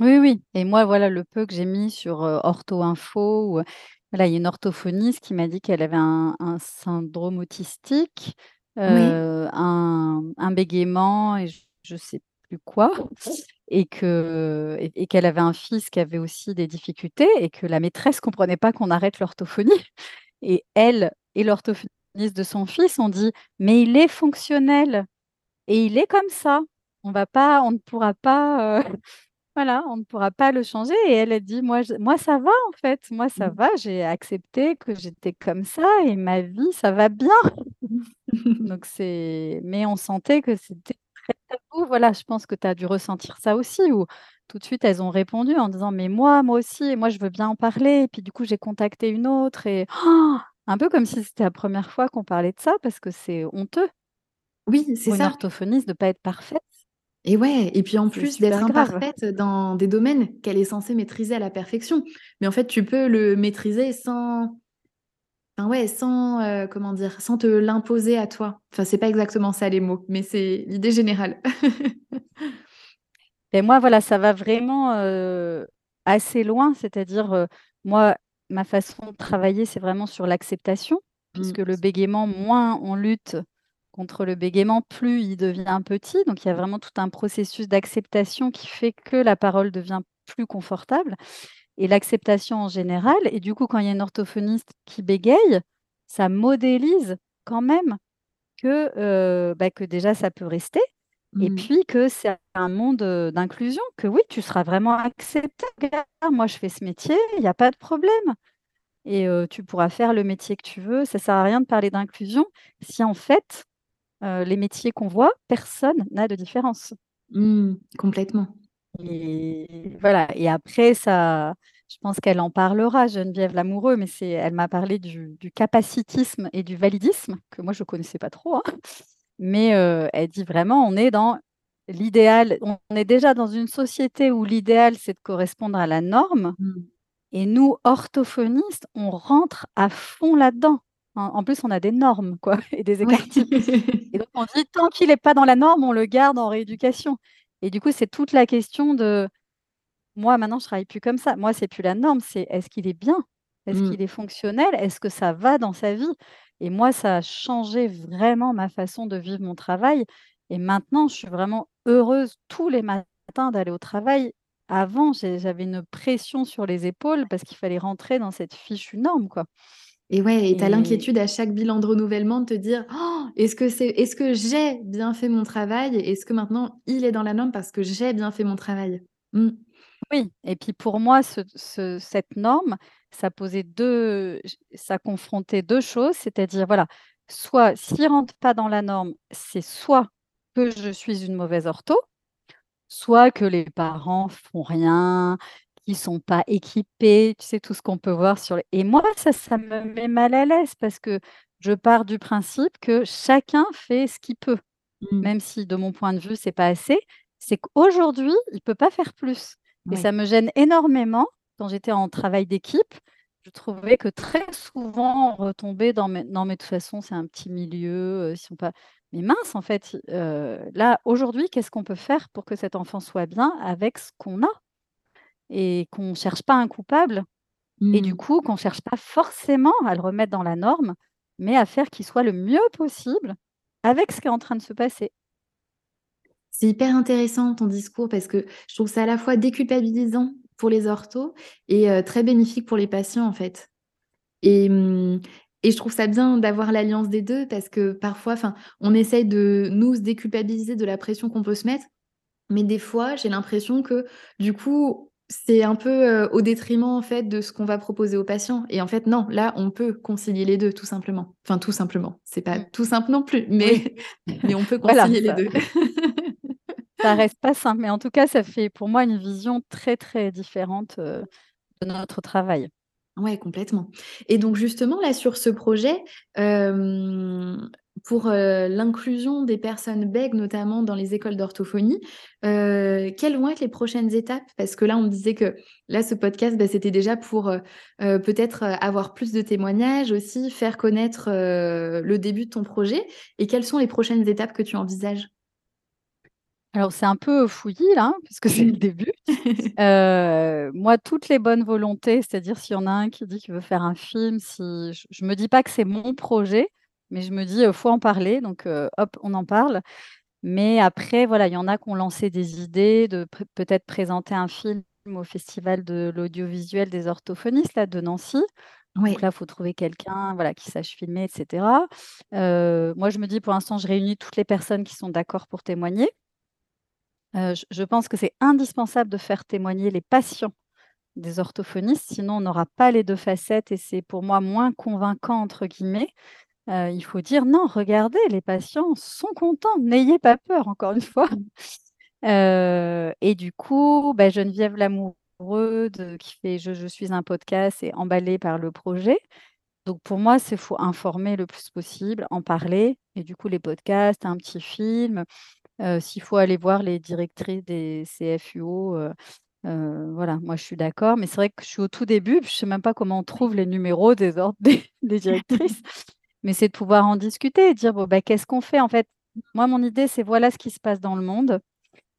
S2: Oui, oui et moi, voilà, le peu que j'ai mis sur, Ortho Info voilà, il y a une orthophoniste qui m'a dit qu'elle avait un un syndrome autistique,
S1: Oui.
S2: un un bégaiement et j je sais plus quoi et que et et qu'elle avait un fils qui avait aussi des difficultés et que la maîtresse comprenait pas qu'on arrête l'orthophonie et elle et l'orthophoniste de son fils ont dit: «Mais il est fonctionnel et il est comme ça, on va pas on ne pourra pas, heu, voilà, on ne pourra pas le changer» et elle, elle dit: «Moi je moi ça va en fait, moi ça
S1: Mmh.
S2: va, j'ai accepté que j'étais comme ça et ma vie ça va bien». Donc c'est mais on sentait que c'était voilà, je pense que tu as dû ressentir ça aussi où tout de suite elles ont répondu en disant: «Mais moi, moi aussi et moi je veux bien en parler» et puis du coup j'ai contacté une autre et un peu comme si c'était la 1re fois qu'on parlait de ça parce que c'est honteux
S1: Oui, c'est
S2: pour une
S1: ça.
S2: orthophoniste de pas être parfaite.
S1: Et ouais et puis en plus d'être imparfaite dans des domaines qu'elle est censée maîtriser à la perfection. Mais en fait, tu peux le maîtriser sans enfin, ouais, sans, heu, comment dire? Sans te l'imposer à toi. Enfin, c'est pas exactement ça les mots, mais c'est l'idée générale.
S2: Et moi, voilà, ça va vraiment, assez loin, c'est-à-dire, moi, ma façon de travailler, c'est vraiment sur l'acceptation
S1: Mmh.
S2: puisque le bégaiement, moins on lutte contre le bégaiement, plus il devient petit. Donc il y a vraiment tout un processus d'acceptation qui fait que la parole devient plus confortable et l'acceptation en général et du coup, quand il y a une orthophoniste qui bégaye, ça modélise quand même que, heu, bah, que déjà ça peut rester et
S1: Mmh.
S2: puis que c'est un monde, heu, d'inclusion, que oui, tu seras vraiment «Regarde, moi je fais ce métier, il y a pas de problème et heu, tu pourras faire le métier que tu veux». Ça sert à rien de parler d'inclusion si en fait, les métiers qu'on voit, personne n'a de différence.
S1: Mmh, complètement.
S2: Et voilà et après ça je pense qu'elle en parlera Geneviève Lamoureux, mais c'est elle m'a parlé du du capacitisme et du validisme que moi je connaissais pas trop, hein. Mais heu, elle dit vraiment: «On est dans l'idéal, on est déjà dans une société où l'idéal c'est de correspondre à la norme
S1: Mmh.
S2: et nous orthophonistes, on rentre à fond là-dedans». En en plus, on a des normes quoi et des écarts-types et donc on dit: «Tant qu'il est pas dans la norme, on le garde en rééducation» et du coup, c'est toute la question de moi maintenant je travaille plus comme ça. Moi, c'est plus la norme, c'est est-ce qu'il est bien? Est-ce
S1: Mmh.
S2: qu'il est fonctionnel? Est-ce que ça va dans sa vie? Et moi, ça a changé vraiment ma façon de vivre mon travail et maintenant je suis vraiment heureuse tous les matins d'aller au travail. Avant, j'avais une pression sur les épaules parce qu'il fallait rentrer dans cette fichue norme, quoi.
S1: Et ouais, et tu as l'inquiétude à chaque bilan de renouvellement de te dire «Oh, est-ce que c'est est-ce que j'ai bien fait mon travail? Est-ce que maintenant il est dans la norme parce que j'ai bien fait mon travail?» mmh.
S2: Oui et puis pour moi ce ce cette norme, ça posait 2 j ça confrontait 2 choses, c'est-à-dire voilà, soit s'il rentre pas dans la norme, c'est soit que je suis une mauvaise ortho, soit que les parents font rien, qu'ils sont pas équipés, tu sais tout ce qu'on peut voir sur les et moi ça, ça me met mal à l'aise parce que je pars du principe que chacun fait ce qu'il peut.
S1: Mmh.
S2: Même si de mon point de vue c'est pas assez, c'est qu'aujourd'hui il peut pas faire plus et ça me gêne énormément. Quand j'étais en travail d'équipe, je trouvais que très souvent on retombait dans «Non mais de toute façon c'est un petit milieu, heu, ils sont pas» mais mince en fait, heu, là aujourd'hui qu'est-ce qu'on peut faire pour que cet enfant soit bien avec ce qu'on a? Et qu'on cherche pas un coupable et du
S1: Mmh.
S2: coup qu'on cherche pas forcément à le remettre dans la norme, mais à faire qu'il soit le mieux possible avec ce qui est en train de se passer.
S1: C'est hyper intéressant ton discours parce que je trouve ça à la fois déculpabilisant pour les orthos et très bénéfique pour les patients, en fait. Et mmh et je trouve ça bien d'avoir l'alliance des 2 parce que parfois, enfin, on essaye de nous se déculpabiliser de la pression qu'on peut se mettre, mais des fois, j'ai l'impression que du coup, c'est un peu, heu, au détriment, en fait, de ce qu'on va proposer aux patients et en fait, non, là, on peut concilier les 2 tout simplement. Enfin, tout simplement, c'est pas
S2: Mmh.
S1: tout simple non plus,
S2: Oui,
S1: mais on peut
S2: voilà,
S1: concilier les
S2: ça
S1: 2.
S2: ça reste pas simple, mais en tout cas, ça fait pour moi une vision très, très différente, heu, de notre travail.
S1: Ouais, complètement. Et donc justement, là, sur ce projet, hem, pour, heu, l'inclusion des personnes bègues, notamment dans les écoles d'orthophonie, heu, quelles vont être les prochaines étapes? Parce que là, on me disait que là, ce podcast, bah, c'était déjà pour, heu, peut-être, avoir plus de témoignages aussi, faire connaître, le début de ton projet et quelles sont les prochaines étapes que tu envisages?
S2: Alors c'est un peu fouillis là, puisque c'est le début. Moi, toutes les bonnes volontés, c'est-à-dire s'il y en a un qui dit qu'il veut faire un film, si je je me dis pas que c'est mon projet, mais je me dis, heu: «Faut en parler», donc hop, on en parle. Mais après, voilà, il y en a qui ont lancé des idées de peut-être présenter un film au festival de l'audiovisuel des orthophonistes là, de Nancy. Donc là, il faut trouver quelqu'un, voilà, qui sache filmer et cetera. Heu, moi, je me dis pour l'instant, je réunis toutes les personnes qui sont d'accord pour témoigner. Je je pense que c'est indispensable de faire témoigner les patients des orthophonistes, sinon on n'aura pas les 2 facettes et c'est pour moi «moins convaincant» entre guillemets. Il faut dire: «Non, regardez, les patients sont contents, n'ayez pas peur», encore une fois.
S1: Mmh.
S2: Et du coup, bah, Geneviève Lamoureux de qui fait «Je je suis un podcast» est emballée par le projet. Donc pour moi, c'est faut informer le plus possible, en parler et du coup les podcasts, un petit film, s'il faut aller voir les directrices des CFUO, voilà, moi je suis d'accord. Mais c'est vrai que je suis au tout début, puis je sais même pas comment on trouve les numéros des ordres des des directrices. Mais c'est de pouvoir en discuter et dire: «Bon, bah, qu'est-ce qu'on fait?» en fait, moi mon idée c'est voilà ce qui se passe dans le monde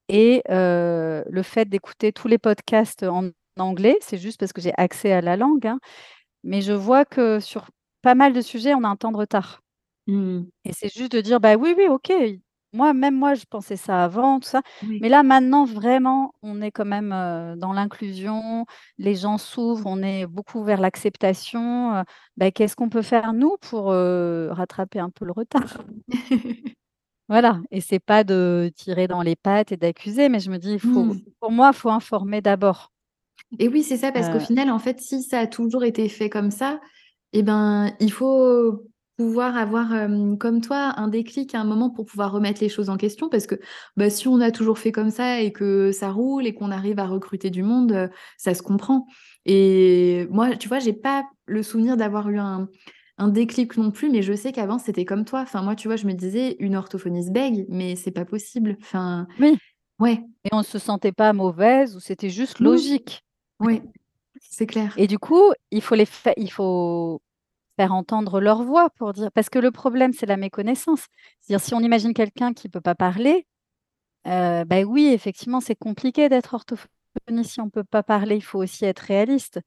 S2: et heu, le fait d'écouter tous les podcasts en anglais, c'est juste parce que j'ai accès à la langue, hein, mais je vois que sur pas mal de sujets, on a un temps de retard.
S1: Mmh.
S2: Et c'est juste de dire: «Bah, oui, oui, OK, moi même moi je pensais ça avant, tout ça,
S1: Oui.
S2: mais là maintenant vraiment on est quand même, dans l'inclusion, les gens s'ouvrent, on est beaucoup vers l'acceptation, bah, qu'est-ce qu'on peut faire nous pour, rattraper un peu le retard?» Voilà et c'est pas de tirer dans les pattes et d'accuser, mais je me dis: «Il faut»
S1: Mmh.
S2: pour moi, il faut informer d'abord.
S1: Et oui, c'est ça, parce qu'au final, en fait, si ça a toujours été fait comme ça, et ben, il faut pouvoir avoir, comme toi, un déclic à un moment pour pouvoir remettre les choses en question. Parce que, bah, si on a toujours fait comme ça et que ça roule et qu'on arrive à recruter du monde, ça se comprend. Et moi, tu vois, j'ai pas le souvenir d'avoir eu un un déclic non plus, mais je sais qu'avant, c'était comme toi. Enfin, moi, tu vois, je me disais: «Une orthophoniste bègue, mais c'est pas possible». Enfin,
S2: oui
S1: ouais.
S2: et on se sentait pas mauvaise ou c'était juste logique
S1: ouais, c'est clair.
S2: et du coup, il faut les fai il faut Faire entendre leur voix pour dire parce que le problème, c'est la méconnaissance. C'est-à-dire si on imagine quelqu'un qui ne peut pas parler, bah, oui, effectivement, c'est compliqué d'être orthophoniste si on ne peut pas parler, il faut aussi être réaliste.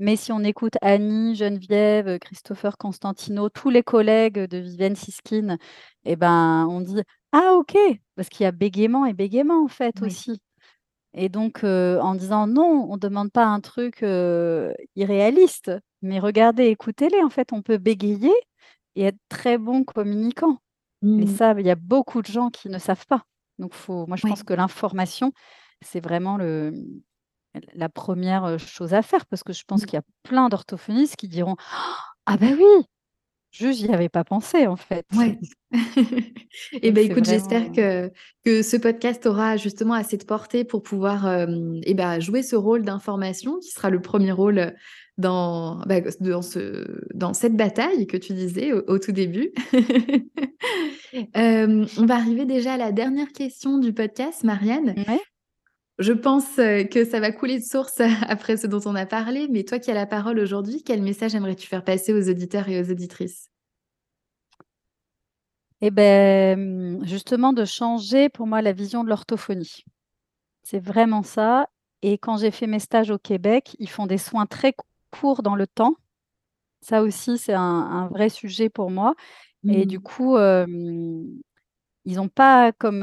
S2: Mais si on écoute Annie, Geneviève, Christopher Constantino, tous les collègues de Vivienne Siskine et ben, on dit: «Ah OK!» parce qu'il y a bégaiement et bégaiement, en fait,
S1: Oui.
S2: aussi et donc heu, en disant: «Non, on ne demande pas un truc, heu, irréaliste, Mais regardez, écoutez-les, en fait, on peut bégayer et être très bon communicant. Et
S1: Mmh.
S2: ça, il y a beaucoup de gens qui ne savent pas. Donc faut moi, je pense que l'information, c'est vraiment le la première chose à faire parce que je pense
S1: Mmh.
S2: qu'il y a plein d'orthophonistes qui diront: «Ah bah oui! Juste j'y avais pas pensé, en fait».
S1: Ouais. Et
S2: Donc
S1: bah,
S2: c'est
S1: écoute, j'espère que que ce podcast aura justement assez de portée pour pouvoir, et bah, jouer ce rôle d'information qui sera le 1er rôle dans, bah, dans ce dans cette bataille que tu disais au au tout début. Hem, on va arriver déjà à la dernière question du podcast, Marianne.
S2: Ouais.
S1: Je pense, heu, que ça va couler de source après ce dont on a parlé, mais toi qui as la parole aujourd'hui, quel message aimerais-tu faire passer aux auditeurs et aux auditrices?
S2: Beh, mmh, justement de changer pour moi la vision de l'orthophonie. C'est vraiment ça et quand j'ai fait mes stages au Québec, ils font des soins très courts dans le temps. Ça aussi, c'est un un vrai sujet pour moi et du
S1: Mmh.
S2: coup, hem, ils ont pas comme,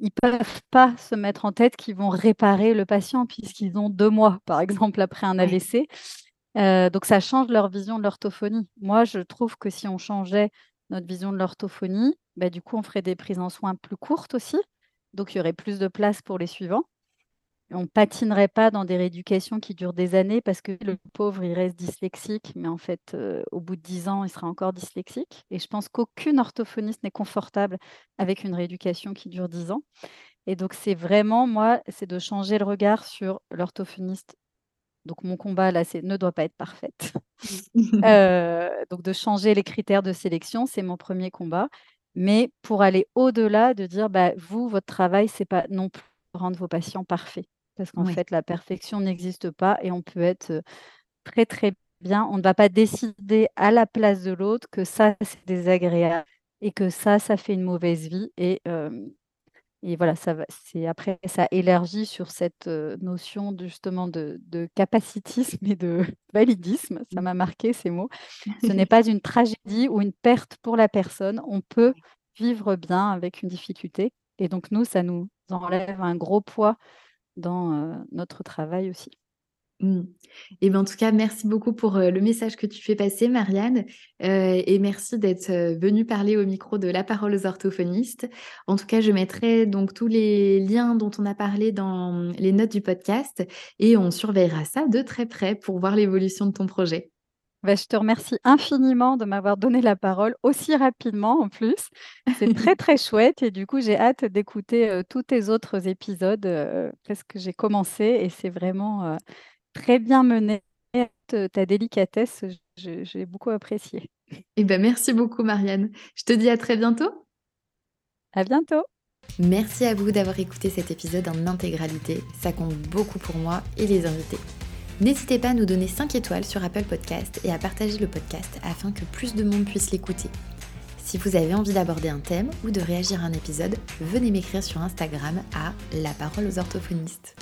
S2: ils peuvent pas se mettre en tête qu'ils vont réparer le patient puisqu'ils ont 2 mois, par exemple, après un. AVC. Donc ça change leur vision de l'orthophonie. Moi, je trouve que si on changeait notre vision de l'orthophonie, bah, du coup, on ferait des prises en soins plus courtes aussi. Donc il y aurait plus de place pour les suivants. On patinerait pas dans des rééducations qui durent des années parce que le pauvre, il reste dyslexique, mais en fait, heu, au bout de 10 ans, il sera encore dyslexique et je pense qu'aucune orthophoniste n'est confortable avec une rééducation qui dure 10 ans et donc c'est vraiment moi, c'est de changer le regard sur l'orthophoniste. Donc mon combat là, c'est ne doit pas être parfaite. Heu, donc de changer les critères de sélection, c'est mon 1er combat. Mais pour aller au-delà, de dire: «Bah, vous, votre travail, c'est pas non plus rendre vos patients parfaits». Parce qu'en fait, la perfection n'existe pas et on peut être, très, très bien. On ne va pas décider à la place de l'autre que ça, c'est désagréable et que ça, ça fait une mauvaise vie et voilà, ça c'est après ça élargit sur cette, notion de justement de de capacitisme et de validisme. Ça m'a marqué ces mots. Ce n'est pas une tragédie ou une perte pour la personne. On peut vivre bien avec une difficulté et donc nous, ça nous enlève un gros poids dans, heu, notre travail aussi.
S1: Mmh. Et ben, en tout cas, merci beaucoup pour, heu, le message que tu fais passer, Marianne, heu et merci d'être, venue parler au micro de La Parole aux orthophonistes. En tout cas, je mettrai donc tous les liens dont on a parlé dans les notes du podcast et on surveillera ça de très près pour voir l'évolution de ton projet.
S2: Bah, je te remercie infiniment de m'avoir donné la parole aussi rapidement en plus. C'est très, très chouette et du coup, j'ai hâte d'écouter, tous tes autres épisodes, parce que j'ai commencé et c'est vraiment, très bien mené. Ta délicatesse, je j'ai beaucoup apprécié.
S1: Et bah, merci beaucoup, Marianne. Je te dis à très bientôt.
S2: À bientôt.
S1: Merci à vous d'avoir écouté cet épisode en intégralité. Ça compte beaucoup pour moi et les invités. N'hésitez pas à nous donner 5 étoiles sur Apple Podcast et à partager le podcast afin que plus de monde puisse l'écouter. Si vous avez envie d'aborder un thème ou de réagir à un épisode, venez m'écrire sur Instagram à La Parole aux orthophonistes.